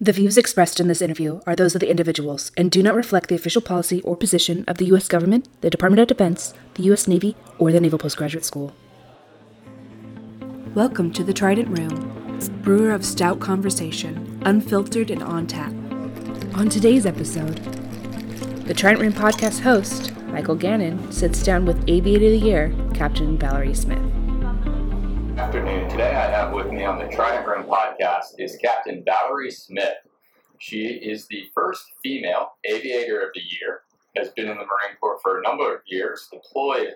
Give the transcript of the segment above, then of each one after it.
The views expressed in this interview are those of the individuals and do not reflect the official policy or position of the U.S. government, the Department of Defense, the U.S. Navy, or the Naval Postgraduate School. Welcome to the Trident Room, brewer of stout conversation, unfiltered and on tap. On today's episode, the Trident Room podcast host, Michael Gannon, sits down with Aviator of the Year, Captain Valerie Smith afternoon. Today I have with me on the Room podcast is Captain Valerie Smith. She is the first female aviator of the year, has been in the Marine Corps for a number of years, deployed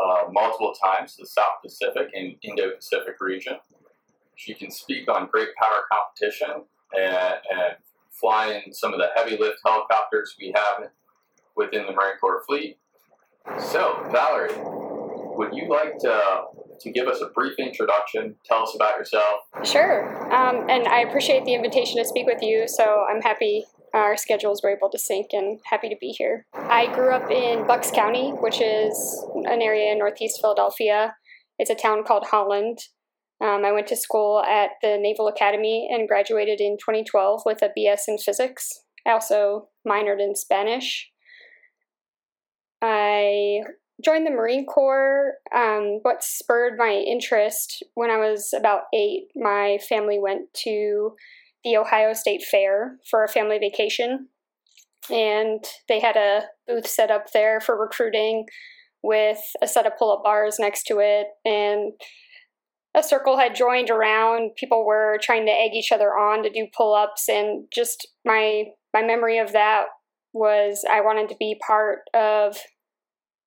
uh, multiple times to the South Pacific and Indo-Pacific region. She can speak on great power competition and, and fly in some of the heavy lift helicopters we have within the Marine Corps fleet. So, Valerie, would you like to to give us a brief introduction. Tell us about yourself. Sure. Um, and I appreciate the invitation to speak with you. So I'm happy our schedules were able to sync and happy to be here. I grew up in Bucks County, which is an area in Northeast Philadelphia. It's a town called Holland. Um, I went to school at the Naval Academy and graduated in 2012 with a BS in physics. I also minored in Spanish. I joined the Marine Corps. Um, what spurred my interest when I was about eight, my family went to the Ohio State Fair for a family vacation. And they had a booth set up there for recruiting with a set of pull up bars next to it. And a circle had joined around. People were trying to egg each other on to do pull ups. And just my, my memory of that was I wanted to be part of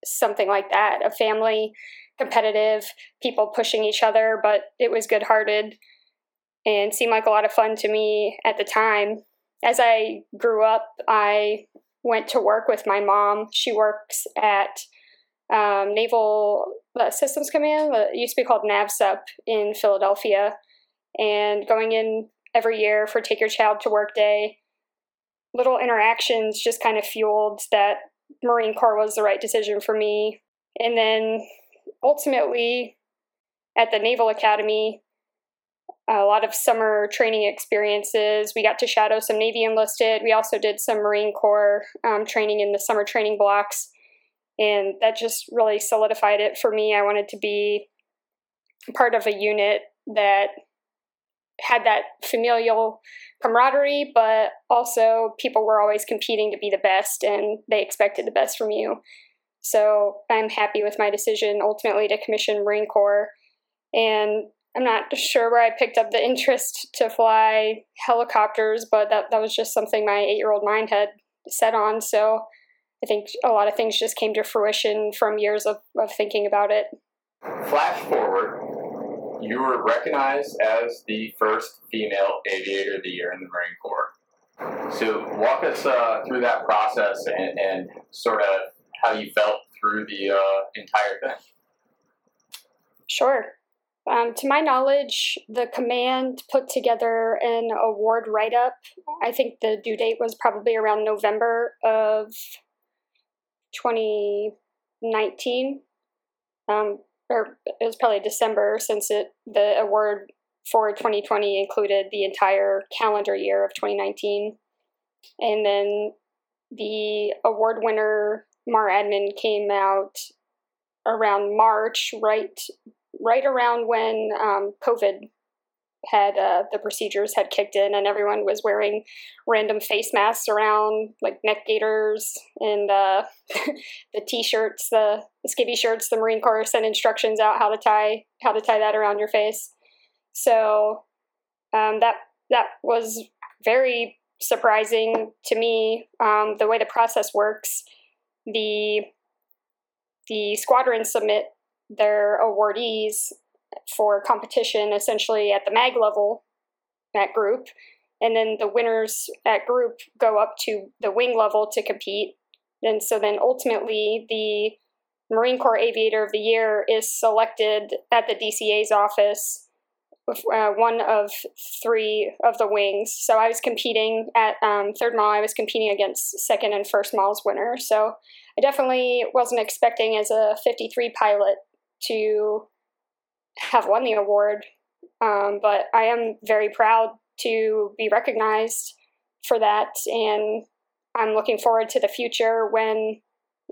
something like that a family competitive people pushing each other but it was good hearted and seemed like a lot of fun to me at the time. As i grew up i went to work with my mom. She works at um, naval uh, systems command it used to be called navsup in philadelphia. And going in every year for take your child to work day little interactions just kind of fueled that Marine Corps was the right decision for me. And then ultimately, at the Naval Academy, a lot of summer training experiences. We got to shadow some Navy enlisted. We also did some Marine Corps um, training in the summer training blocks. And that just really solidified it for me. I wanted to be part of a unit that had that familial camaraderie, but also people were always competing to be the best and they expected the best from you. So I'm happy with my decision ultimately to commission Marine Corps. And I'm not sure where I picked up the interest to fly helicopters, but that, that was just something my eight year old mind had set on. So I think a lot of things just came to fruition from years of, of thinking about it. Flash forward you were recognized as the first female aviator of the year in the Marine Corps. So walk us uh, through that process and, and, sort of how you felt through the uh, entire thing. Sure. Um, to my knowledge, the command put together an award write up. I think the due date was probably around November of 2019. Um, or it was probably December since it the award for 2020 included the entire calendar year of 2019. And then the award winner MARADMIN came out around March, right right around when um, COVID had uh, the procedures had kicked in and everyone was wearing random face masks around like neck gaiters and uh, the t-shirts the, the skivvy shirts the marine corps sent instructions out how to tie how to tie that around your face. So um, that that was very surprising to me. Um, the way the process works the the squadrons submit their awardees for competition essentially at the mag level at group. And then the winners at group go up to the wing level to compete. And so then ultimately the marine corps aviator of the year is selected at the dca's office uh, one of three of the wings. So i was competing at um, third MAW. I was competing against second and first MAW's winner. So i definitely wasn't expecting as a 53 pilot to have won the award. Um, but I am very proud to be recognized for that. And I'm looking forward to the future when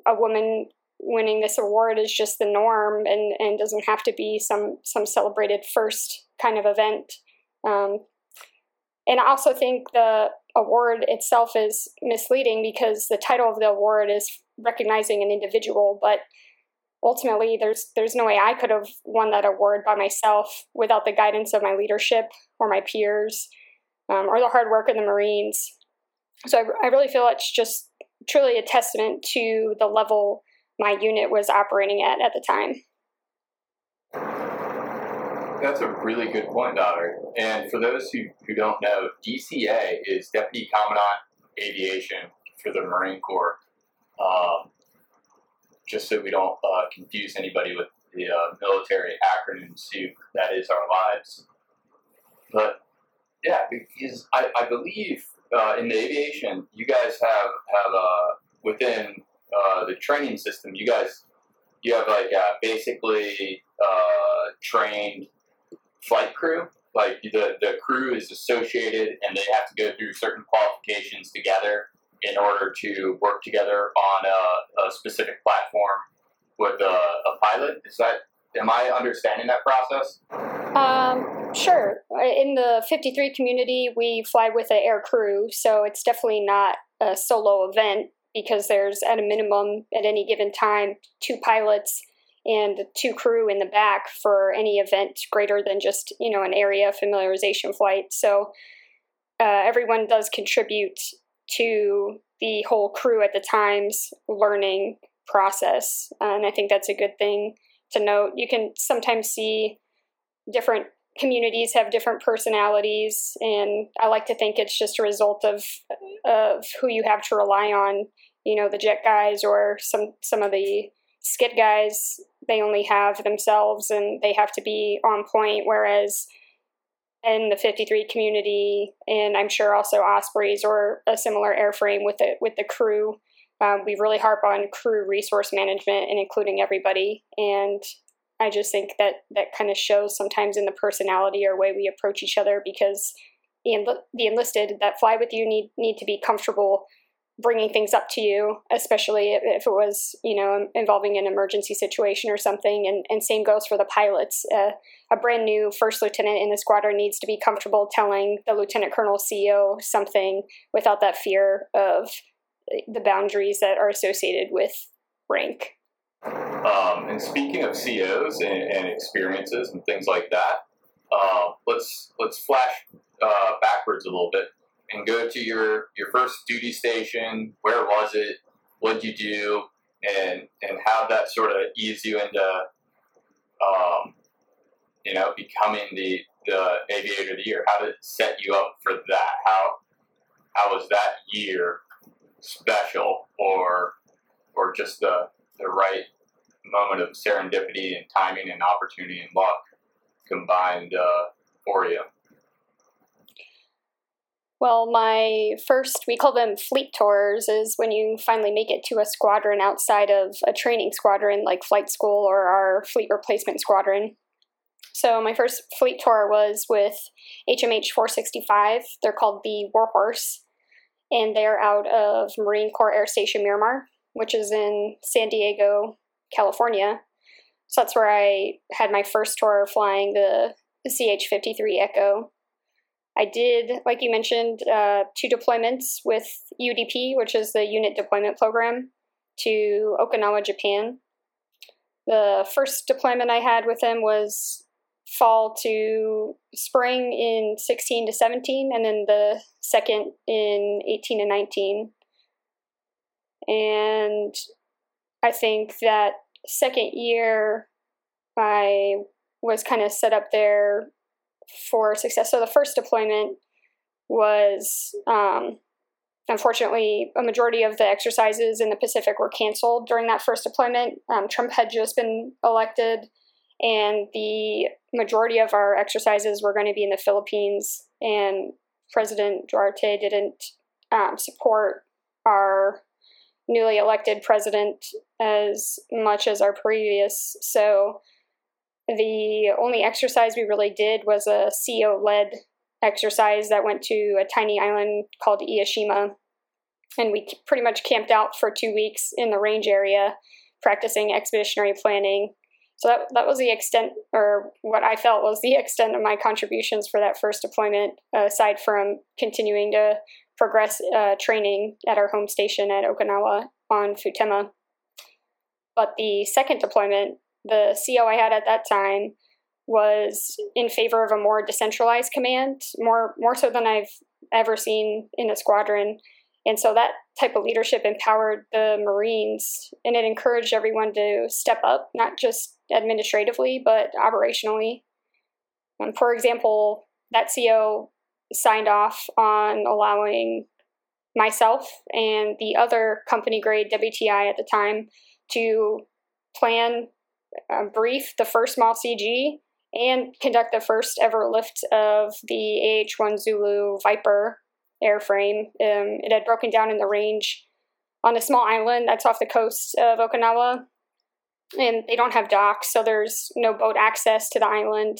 a woman winning this award is just the norm and, and doesn't have to be some some celebrated first kind of event. Um, and I also think the award itself is misleading because the title of the award is recognizing an individual, but ultimately there's there's no way I could have won that award by myself without the guidance of my leadership or my peers um, or the hard work of the Marines. So I, I really feel it's just truly a testament to the level my unit was operating at at the time. That's a really good point, Daughter. And for those who, who don't know, DCA is Deputy Commandant Aviation for the Marine Corps. Um, just so we don't uh, confuse anybody with the uh, military acronym soup that is our lives. But yeah, because I, I believe uh, in the aviation, you guys have have uh, within uh, the training system, you guys you have like uh, basically uh, trained flight crew. Like the the crew is associated, and they have to go through certain qualifications together in order to work together on a, a specific platform with a, a pilot. Is that am I understanding that process? Um, sure. In the 53 community, we fly with an air crew, so it's definitely not a solo event because there's at a minimum at any given time two pilots and two crew in the back for any event greater than just you know an area familiarization flight. So uh, everyone does contribute to the whole crew at the time's learning process, uh, and I think that's a good thing to note. You can sometimes see different communities have different personalities, and I like to think it's just a result of of who you have to rely on. You know, the jet guys or some some of the skid guys. They only have themselves, and they have to be on point. Whereas in the 53 community, and I'm sure also Ospreys or a similar airframe with the with the crew. Um, we really harp on crew resource management and including everybody. And I just think that that kind of shows sometimes in the personality or way we approach each other because the, the enlisted that fly with you need need to be comfortable bringing things up to you, especially if it was, you know, involving an emergency situation or something. And, and same goes for the pilots. Uh, a brand new first lieutenant in the squadron needs to be comfortable telling the lieutenant colonel CO something without that fear of the boundaries that are associated with rank. Um, and speaking of COs and, and, experiences and things like that, uh, let's let's flash uh, backwards a little bit and go to your your first duty station. Where was it? What did you do? And and how that sort of ease you into, um, you know, becoming the the aviator of the year. How did it set you up for that? How how was that year special, or or just the the right moment of serendipity and timing and opportunity and luck combined uh, for you? Well, my first, we call them fleet tours, is when you finally make it to a squadron outside of a training squadron like flight school or our fleet replacement squadron. So, my first fleet tour was with HMH 465. They're called the Warhorse, and they're out of Marine Corps Air Station Miramar, which is in San Diego, California. So, that's where I had my first tour flying the CH 53 Echo I did, like you mentioned, uh, two deployments with UDP, which is the Unit Deployment Program, to Okinawa, Japan. The first deployment I had with them was fall to spring in 16 to 17, and then the second in 18 and 19. And I think that second year I was kind of set up there for success. So the first deployment was um, unfortunately a majority of the exercises in the Pacific were canceled during that first deployment. Um, Trump had just been elected, and the majority of our exercises were going to be in the Philippines. And President Duterte didn't um, support our newly elected president as much as our previous. So the only exercise we really did was a CO led exercise that went to a tiny island called Ie Shima. And we pretty much camped out for two weeks in the range area, practicing expeditionary planning. So that, that was the extent, or what I felt was the extent of my contributions for that first deployment, aside from continuing to progress uh, training at our home station at Okinawa on Futenma. But the second deployment, the CO I had at that time, was in favor of a more decentralized command, more more so than I've ever seen in a squadron. And so that type of leadership empowered the Marines and it encouraged everyone to step up, not just administratively, but operationally. Um, for example, that CO signed off on allowing myself and the other company grade WTI at the time to plan, uh, brief the first small CG and conduct the first ever lift of the AH 1 Zulu Viper airframe. Um, it had broken down in the range on a small island that's off the coast of Okinawa. And they don't have docks, so there's no boat access to the island.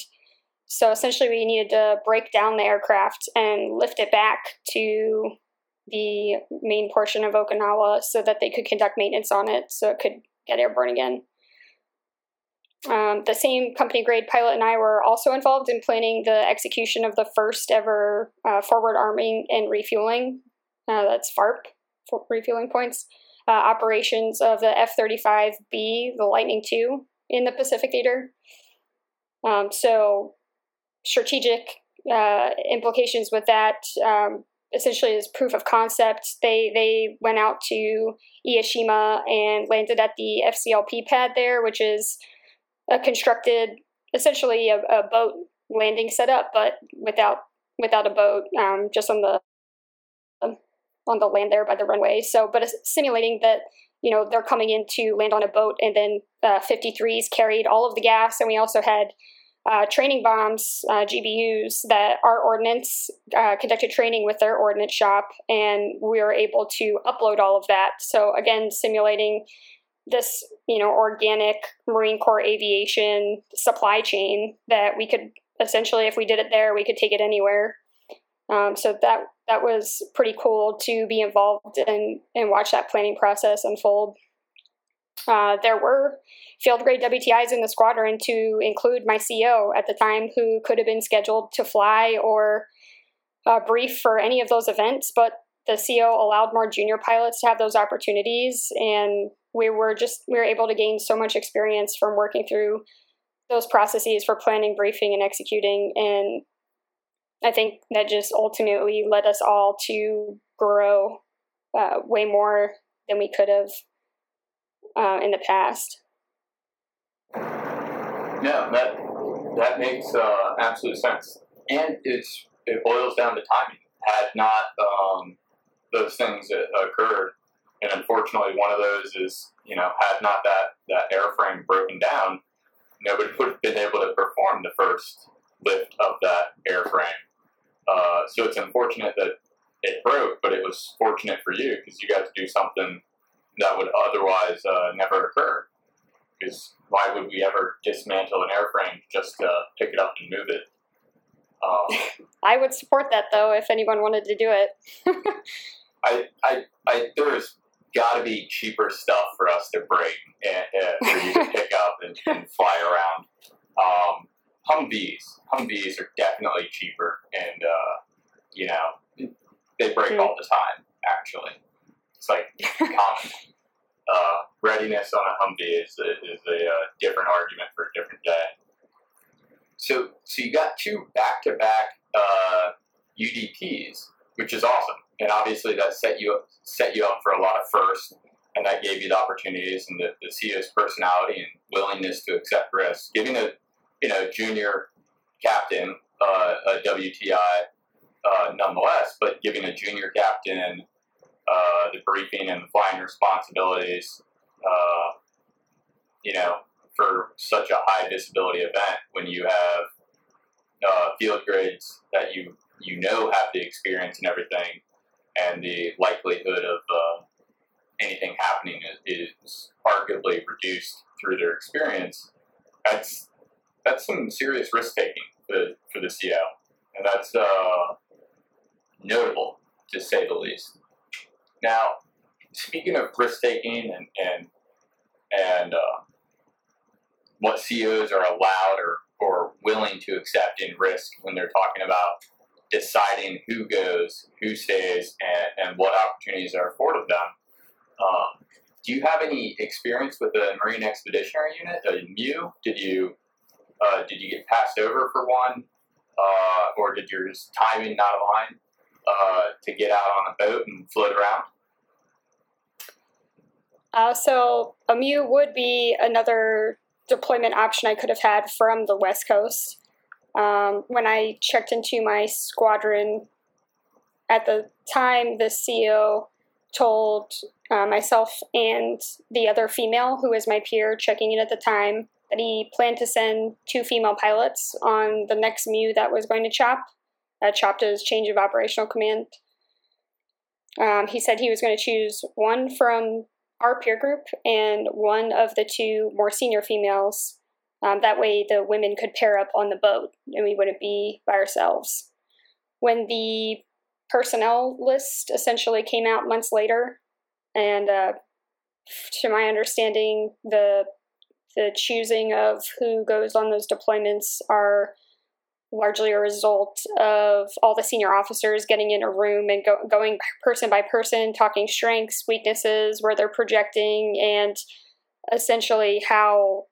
So essentially, we needed to break down the aircraft and lift it back to the main portion of Okinawa so that they could conduct maintenance on it so it could get airborne again. Um, the same company grade pilot and I were also involved in planning the execution of the first ever uh, forward arming and refueling. Uh, that's FARP, refueling points. Uh, operations of the F 35B, the Lightning II, in the Pacific Theater. Um, so, strategic uh, implications with that um, essentially is proof of concept. They they went out to Ie Shima and landed at the FCLP pad there, which is a constructed essentially a, a boat landing setup, but without without a boat, um, just on the on the land there by the runway. So, but simulating that you know they're coming in to land on a boat, and then uh, 53s carried all of the gas, and we also had uh, training bombs, uh, GBUs that our ordnance uh, conducted training with their ordnance shop, and we were able to upload all of that. So again, simulating this you know organic Marine Corps aviation supply chain that we could essentially, if we did it there, we could take it anywhere. Um, so that that was pretty cool to be involved and and watch that planning process unfold. Uh, there were field grade WTIs in the squadron to include my CO at the time, who could have been scheduled to fly or uh, brief for any of those events, but the CO allowed more junior pilots to have those opportunities, and we were just we were able to gain so much experience from working through those processes for planning, briefing, and executing. And I think that just ultimately led us all to grow uh, way more than we could have uh, in the past. Yeah, that that makes uh, absolute sense, and it's it boils down to timing. Had not um, those things occurred, and unfortunately, one of those is you know had not that that airframe broken down, nobody would have been able to perform the first lift of that airframe. Uh, so it's unfortunate that it broke, but it was fortunate for you because you got to do something that would otherwise uh, never occur. Because why would we ever dismantle an airframe just to pick it up and move it? Um, I would support that though if anyone wanted to do it. I, I, I, there's got to be cheaper stuff for us to break and uh, for you to pick up and, and fly around. Um, Humvees, Humvees are definitely cheaper, and uh, you know they break mm. all the time. Actually, it's like common. Uh, readiness on a Humvee is a, is a uh, different argument for a different day. So, so you got two back-to-back UDPs, uh, which is awesome and obviously that set you up, set you up for a lot of firsts, and that gave you the opportunities and the, the CO's personality and willingness to accept risk. Giving a you know junior captain uh, a WTI uh, nonetheless, but giving a junior captain uh, the briefing and the flying responsibilities, uh, you know, for such a high visibility event when you have uh, field grades that you you know have the experience and everything and the likelihood of uh, anything happening is, is, arguably reduced through their experience. That's that's some serious risk taking for, for the CO, and that's uh, notable to say the least. Now, speaking of risk taking and and and uh, what COs are allowed or or willing to accept in risk when they're talking about deciding who goes, who stays, and, and what opportunities are afforded them. Um, do you have any experience with the Marine Expeditionary Unit, a MEU? Did you uh, did you get passed over for one, uh, or did your timing not align uh, to get out on a boat and float around? Uh, so a MEU would be another deployment option I could have had from the West Coast. Um, when I checked into my squadron, at the time, the CO told uh, myself and the other female, who was my peer checking in at the time, that he planned to send two female pilots on the next MEU that was going to CHOP. Uh, CHOP is Change of Operational Command. Um, he said he was going to choose one from our peer group and one of the two more senior females. Um, that way, the women could pair up on the boat and we wouldn't be by ourselves. When the personnel list essentially came out months later, and uh, to my understanding, the the choosing of who goes on those deployments are largely a result of all the senior officers getting in a room and go, going person by person, talking strengths, weaknesses, where they're projecting, and essentially how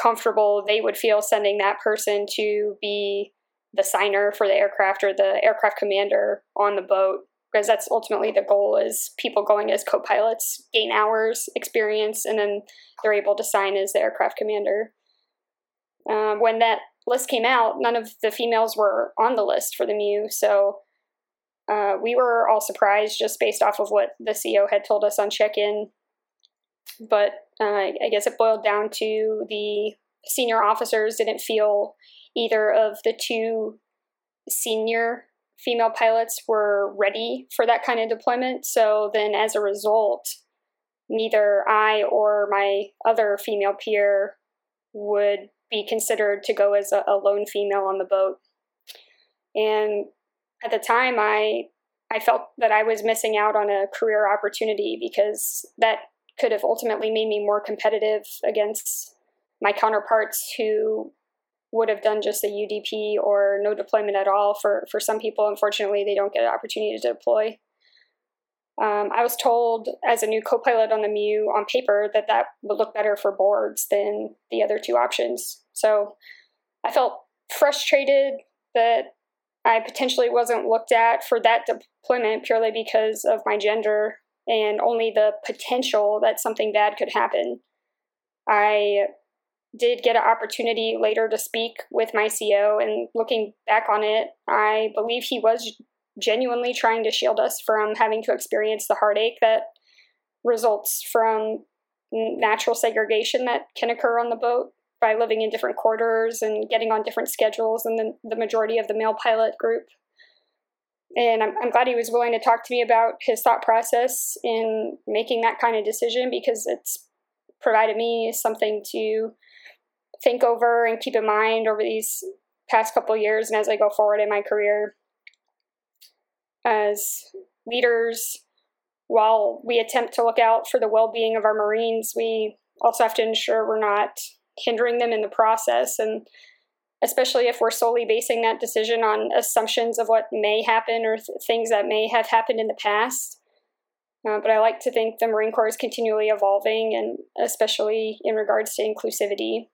comfortable they would feel sending that person to be the signer for the aircraft or the aircraft commander on the boat because that's ultimately the goal is people going as co-pilots gain hours experience and then they're able to sign as the aircraft commander um, when that list came out, none of the females were on the list for the MEU So uh, we were all surprised just based off of what the CO had told us on check in. But uh, I guess it boiled down to the senior officers didn't feel either of the two senior female pilots were ready for that kind of deployment. So then, as a result, neither I or my other female peer would be considered to go as a, a lone female on the boat. And at the time, I I felt that I was missing out on a career opportunity because that could have ultimately made me more competitive against my counterparts who would have done just a UDP or no deployment at all. For for some people, unfortunately, they don't get an opportunity to deploy. Um, I was told as a new co-pilot on the MEU on paper that that would look better for boards than the other two options. So I felt frustrated that I potentially wasn't looked at for that deployment purely because of my gender and only the potential that something bad could happen. I did get an opportunity later to speak with my CO, and looking back on it, I believe he was genuinely trying to shield us from having to experience the heartache that results from natural segregation that can occur on the boat by living in different quarters and getting on different schedules than the, the majority of the male pilot group. And I'm, I'm glad he was willing to talk to me about his thought process in making that kind of decision because it's provided me something to think over and keep in mind over these past couple years and as I go forward in my career as leaders, while we attempt to look out for the well being of our Marines, we also have to ensure we're not hindering them in the process. And especially if we're solely basing that decision on assumptions of what may happen or th- things that may have happened in the past. Uh, but I like to think the Marine Corps is continually evolving, and especially in regards to inclusivity.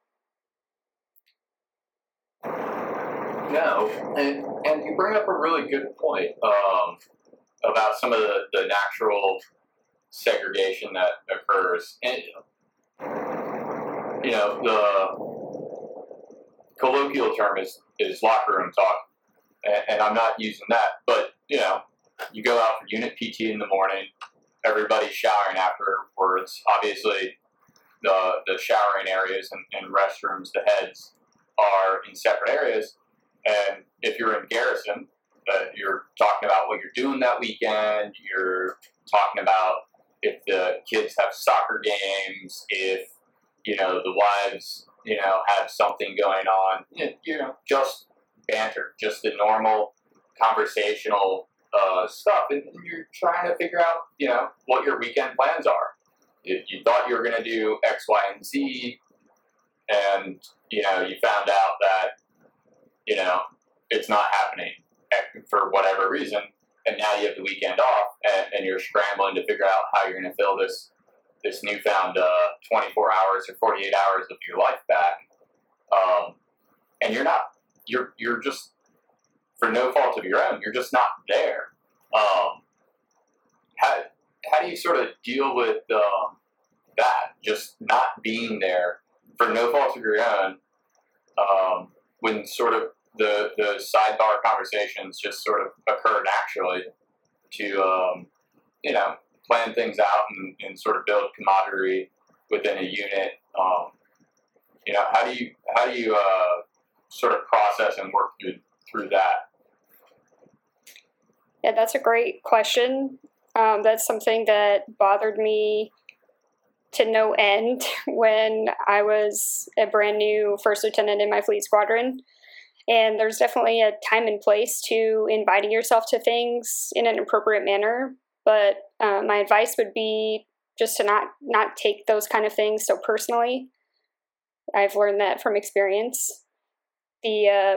No, and, and you bring up a really good point um, about some of the, the natural segregation that occurs. And, you know, the colloquial term is, is locker room talk, and, and I'm not using that, but, you know, you go out for unit PT in the morning, everybody's showering afterwards. Obviously, the, the showering areas and, and restrooms, the heads, are in separate areas and if you're in garrison, uh, you're talking about what you're doing that weekend. You're talking about if the kids have soccer games, if you know the wives, you know, have something going on. You know, just banter, just the normal conversational uh, stuff, and you're trying to figure out, you know, what your weekend plans are. If you thought you were going to do X, Y, and Z, and you know, you found out that, you know, it's not happening for whatever reason, and now you have the weekend off, and, and you're scrambling to figure out how you're going to fill this this newfound uh, 24 hours or 48 hours of your life back, um, and you're not you're you're just for no fault of your own, you're just not there. Um, how how do you sort of deal with um, that? Just not being there for no fault of your own, um, when sort of the the sidebar conversations just sort of occur naturally to um, you know plan things out and, and, sort of build camaraderie within a unit. Um, you know, how do you how do you uh, sort of process and work through through that? Yeah, that's a great question. Um, that's something that bothered me to no end when I was a brand new first lieutenant in my fleet squadron. And there's definitely a time and place to inviting yourself to things in an appropriate manner. But uh, my advice would be just to not not take those kind of things so personally. I've learned that from experience. The uh,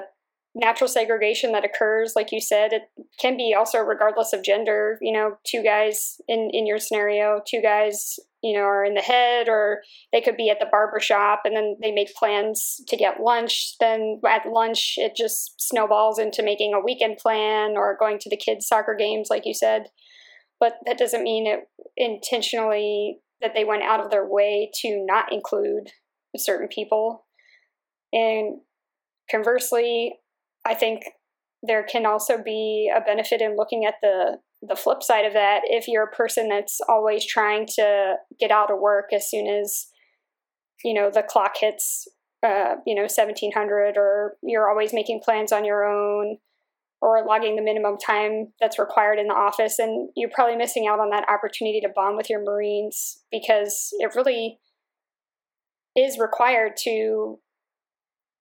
natural segregation that occurs, like you said, it can be also regardless of gender. You know, two guys in in your scenario, two guys, you know, are in the head, or they could be at the barber shop, and then they make plans to get lunch. Then at lunch, it just snowballs into making a weekend plan or going to the kids' soccer games, like you said. But that doesn't mean it intentionally that they went out of their way to not include certain people. And conversely, I think there can also be a benefit in looking at the the flip side of that if you're a person that's always trying to get out of work as soon as you know the clock hits uh, you know 1700 or you're always making plans on your own or logging the minimum time that's required in the office and you're probably missing out on that opportunity to bond with your marines because it really is required to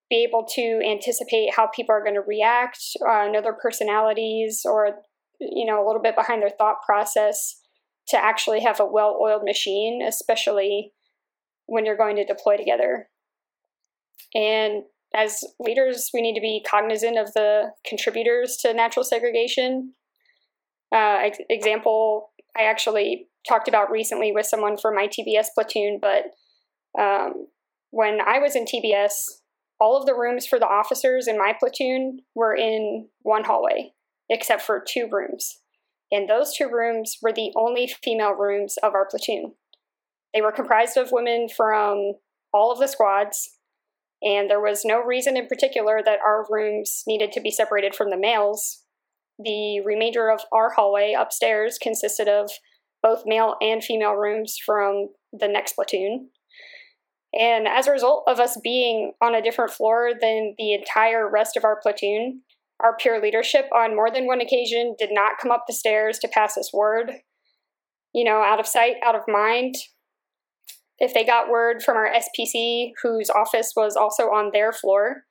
be able to anticipate how people are going to react, uh, know their personalities, or you know a little bit behind their thought process to actually have a well-oiled machine, especially when you're going to deploy together. And as leaders, we need to be cognizant of the contributors to natural segregation. Uh, example, I actually talked about recently with someone from my TBS platoon, but um, when I was in TBS, all of the rooms for the officers in my platoon were in one hallway, except for two rooms. And those two rooms were the only female rooms of our platoon. They were comprised of women from all of the squads, and there was no reason in particular that our rooms needed to be separated from the males. The remainder of our hallway upstairs consisted of both male and female rooms from the next platoon. And as a result of us being on a different floor than the entire rest of our platoon, our peer leadership on more than one occasion did not come up the stairs to pass us word. You know, out of sight, out of mind. If they got word from our SPC, whose office was also on their floor,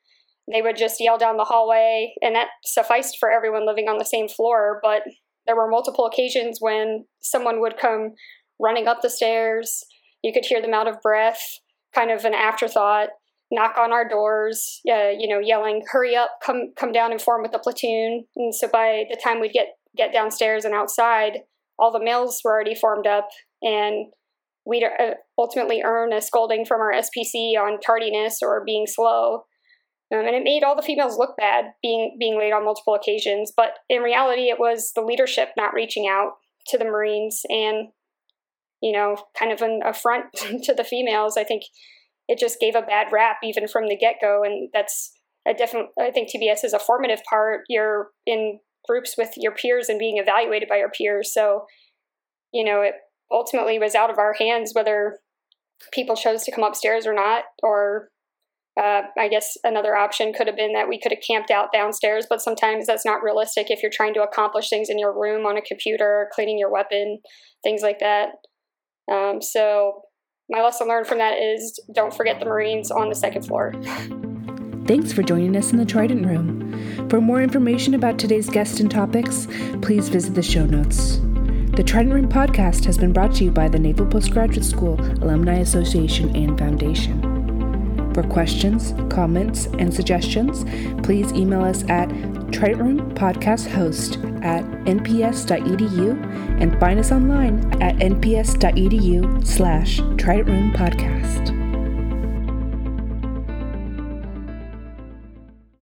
they would just yell down the hallway, and that sufficed for everyone living on the same floor. But there were multiple occasions when someone would come running up the stairs. You could hear them out of breath kind of an afterthought knock on our doors, uh, you know, yelling, "Hurry up! Come, come down and form with the platoon!" And so by the time we'd get get downstairs and outside, all the males were already formed up, and we'd uh, ultimately earn a scolding from our SPC on tardiness or being slow. Um, and it made all the females look bad being being late on multiple occasions. But in reality, it was the leadership not reaching out to the Marines and you know, kind of an affront to the females. I think it just gave a bad rap even from the get go, and that's a different. I think TBS is a formative part. You're in groups with your peers and being evaluated by your peers. So, you know, it ultimately was out of our hands whether people chose to come upstairs or not, or uh, I guess another option could have been that we could have camped out downstairs, but sometimes that's not realistic if you're trying to accomplish things in your room on a computer, cleaning your weapon, things like that. Um, so my lesson learned from that is don't forget the Marines on the second floor. Thanks for joining us in the Trident Room. For more information about today's guest and topics, please visit the show notes. The Trident Room podcast has been brought to you by the Naval Postgraduate School Alumni Association and Foundation. For questions, comments, and suggestions, please email us at tridentroompodcasthost at nps.edu and find us online at nps.edu slash Trident Room Podcast.